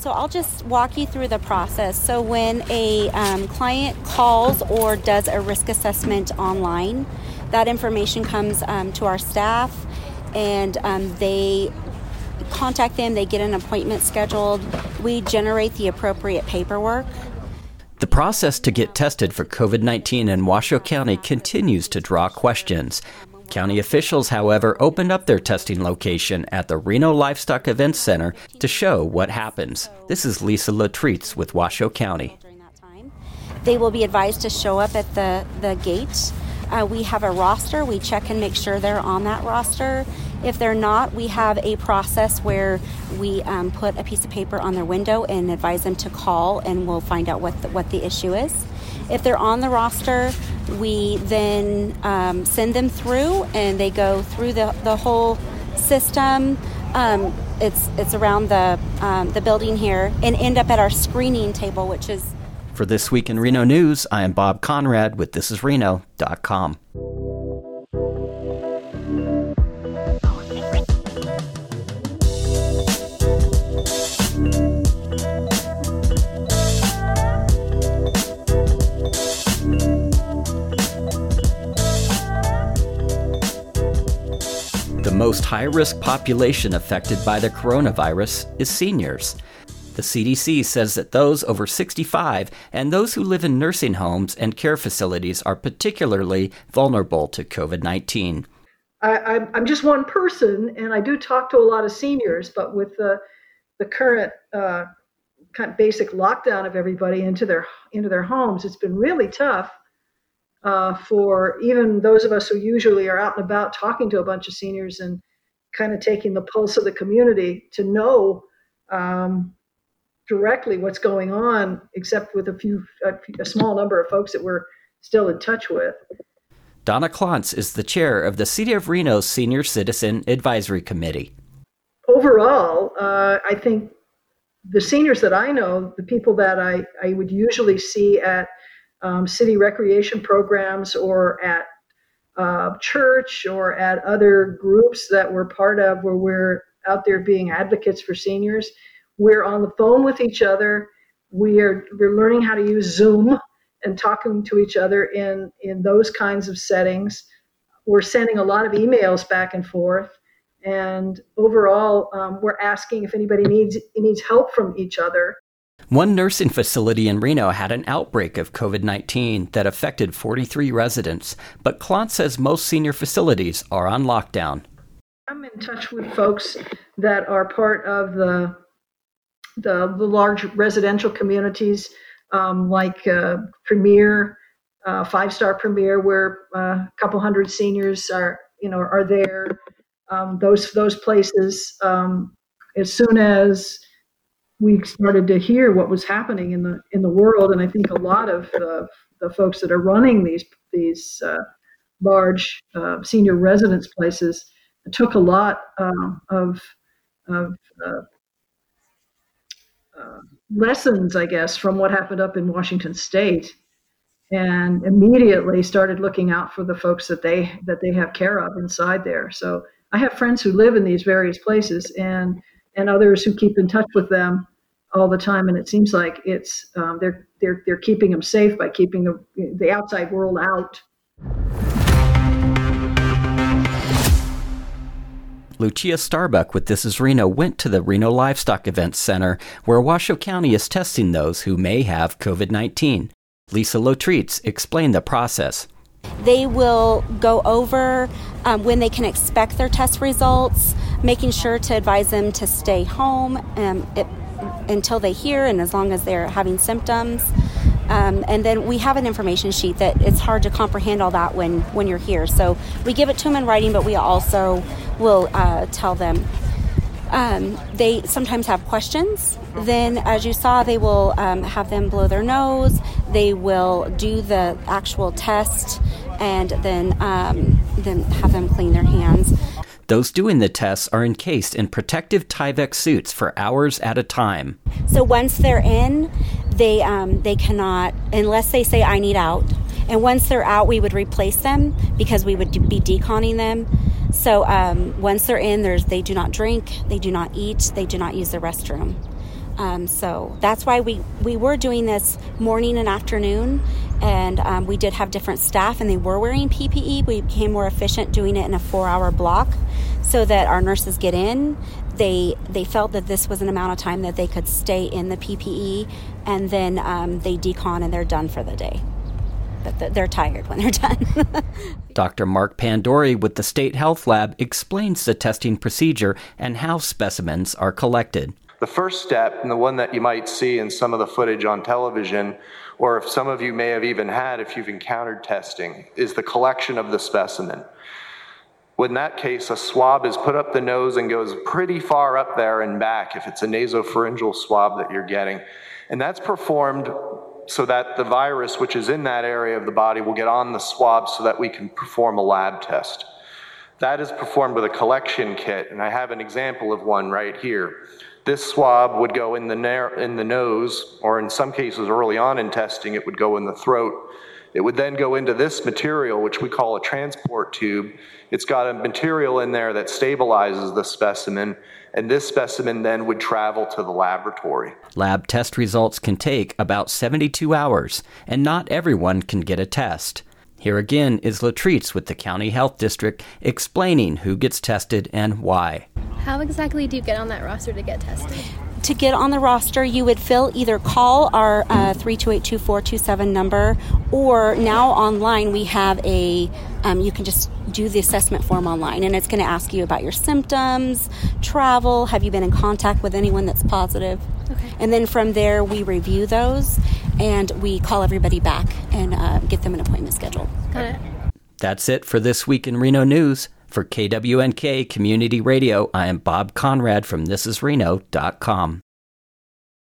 So I'll just walk you through the process. So when a um, client calls or does a risk assessment online, that information comes um, to our staff and um, they contact them, they get an appointment scheduled, we generate the appropriate paperwork. The process to get tested for COVID 19 in Washoe County continues to draw questions. County officials, however, opened up their testing location at the Reno Livestock Events Center to show what happens. This is Lisa Lottritz with Washoe County. They will be advised to show up at the, the gate. Uh, we have a roster. We check and make sure they're on that roster. If they're not, we have a process where we um, put a piece of paper on their window and advise them to call, and we'll find out what the, what the issue is. If they're on the roster, we then um, send them through and they go through the, the whole system. Um, it's, it's around the, um, the building here and end up at our screening table, which is. For This Week in Reno News, I am Bob Conrad with thisisreno.com. most high risk population affected by the coronavirus is seniors. The CDC says that those over 65 and those who live in nursing homes and care facilities are particularly vulnerable to COVID 19. I'm just one person, and I do talk to a lot of seniors, but with the, the current uh, kind of basic lockdown of everybody into their into their homes, it's been really tough uh, for even those of us who usually are out and about talking to a bunch of seniors and kind of taking the pulse of the community to know um, directly what's going on, except with a few, a, a, small number of folks that we're still in touch with. Donna Clontz is the chair of the City of Reno's Senior Citizen Advisory Committee. Overall, uh, I think the seniors that I know, the people that I, I would usually see at um, city recreation programs or at uh, church or at other groups that we're part of where we're out there being advocates for seniors. We're on the phone with each other. We are we're learning how to use Zoom and talking to each other in in those kinds of settings. We're sending a lot of emails back and forth, and overall, um, we're asking if anybody needs needs help from each other one nursing facility in Reno had an outbreak of COVID 19 that affected 43 residents, but Clontz says most senior facilities are on lockdown. I'm in touch with folks that are part of the, the, the large residential communities um, like uh, Premier, uh, Five Star Premier, where uh, a couple hundred seniors are, you know, are there. Um, those those places, um, as soon as we started to hear what was happening in the in the world, and I think a lot of the, the folks that are running these these uh, large uh, senior residence places took a lot uh, of of uh, uh, lessons, I guess, from what happened up in Washington State, and immediately started looking out for the folks that they that they have care of inside there. So I have friends who live in these various places, and and others who keep in touch with them all the time, and it seems like it's um, they're they're they're keeping them safe by keeping the the outside world out. Lucia Starbuck with This Is Reno went to the Reno Livestock Events Center, where Washoe County is testing those who may have COVID 19. Lisa Lottritz explained the process. They will go over um, when they can expect their test results, making sure to advise them to stay home. Um, it, until they hear and as long as they're having symptoms. Um, and then we have an information sheet that it's hard to comprehend all that when, when you're here. So we give it to them in writing, but we also will uh, tell them. Um, they sometimes have questions. Then, as you saw, they will um, have them blow their nose. They will do the actual test, and then um, then have them clean their hands. Those doing the tests are encased in protective Tyvek suits for hours at a time. So once they're in, they um, they cannot unless they say I need out. And once they're out, we would replace them because we would be deconning them. So um, once they're in, there's they do not drink, they do not eat, they do not use the restroom. Um, so that's why we, we were doing this morning and afternoon, and um, we did have different staff, and they were wearing PPE. We became more efficient doing it in a four hour block so that our nurses get in. They, they felt that this was an amount of time that they could stay in the PPE, and then um, they decon and they're done for the day but they're tired when they're done. Dr. Mark Pandori with the State Health Lab explains the testing procedure and how specimens are collected. The first step, and the one that you might see in some of the footage on television, or if some of you may have even had if you've encountered testing, is the collection of the specimen. In that case, a swab is put up the nose and goes pretty far up there and back if it's a nasopharyngeal swab that you're getting. And that's performed so that the virus, which is in that area of the body, will get on the swab so that we can perform a lab test. That is performed with a collection kit, and I have an example of one right here. This swab would go in the, na- in the nose, or in some cases early on in testing, it would go in the throat. It would then go into this material, which we call a transport tube. It's got a material in there that stabilizes the specimen, and this specimen then would travel to the laboratory. Lab test results can take about 72 hours, and not everyone can get a test. Here again is Lottritz with the County Health District explaining who gets tested and why. How exactly do you get on that roster to get tested? To get on the roster, you would fill either call our uh, 328-2427 number, or now online we have a. Um, you can just do the assessment form online, and it's going to ask you about your symptoms, travel, have you been in contact with anyone that's positive, okay. and then from there we review those, and we call everybody back and uh, get them an appointment scheduled. Got it. That's it for this week in Reno News. For KWNK Community Radio, I am Bob Conrad from thisisreno.com.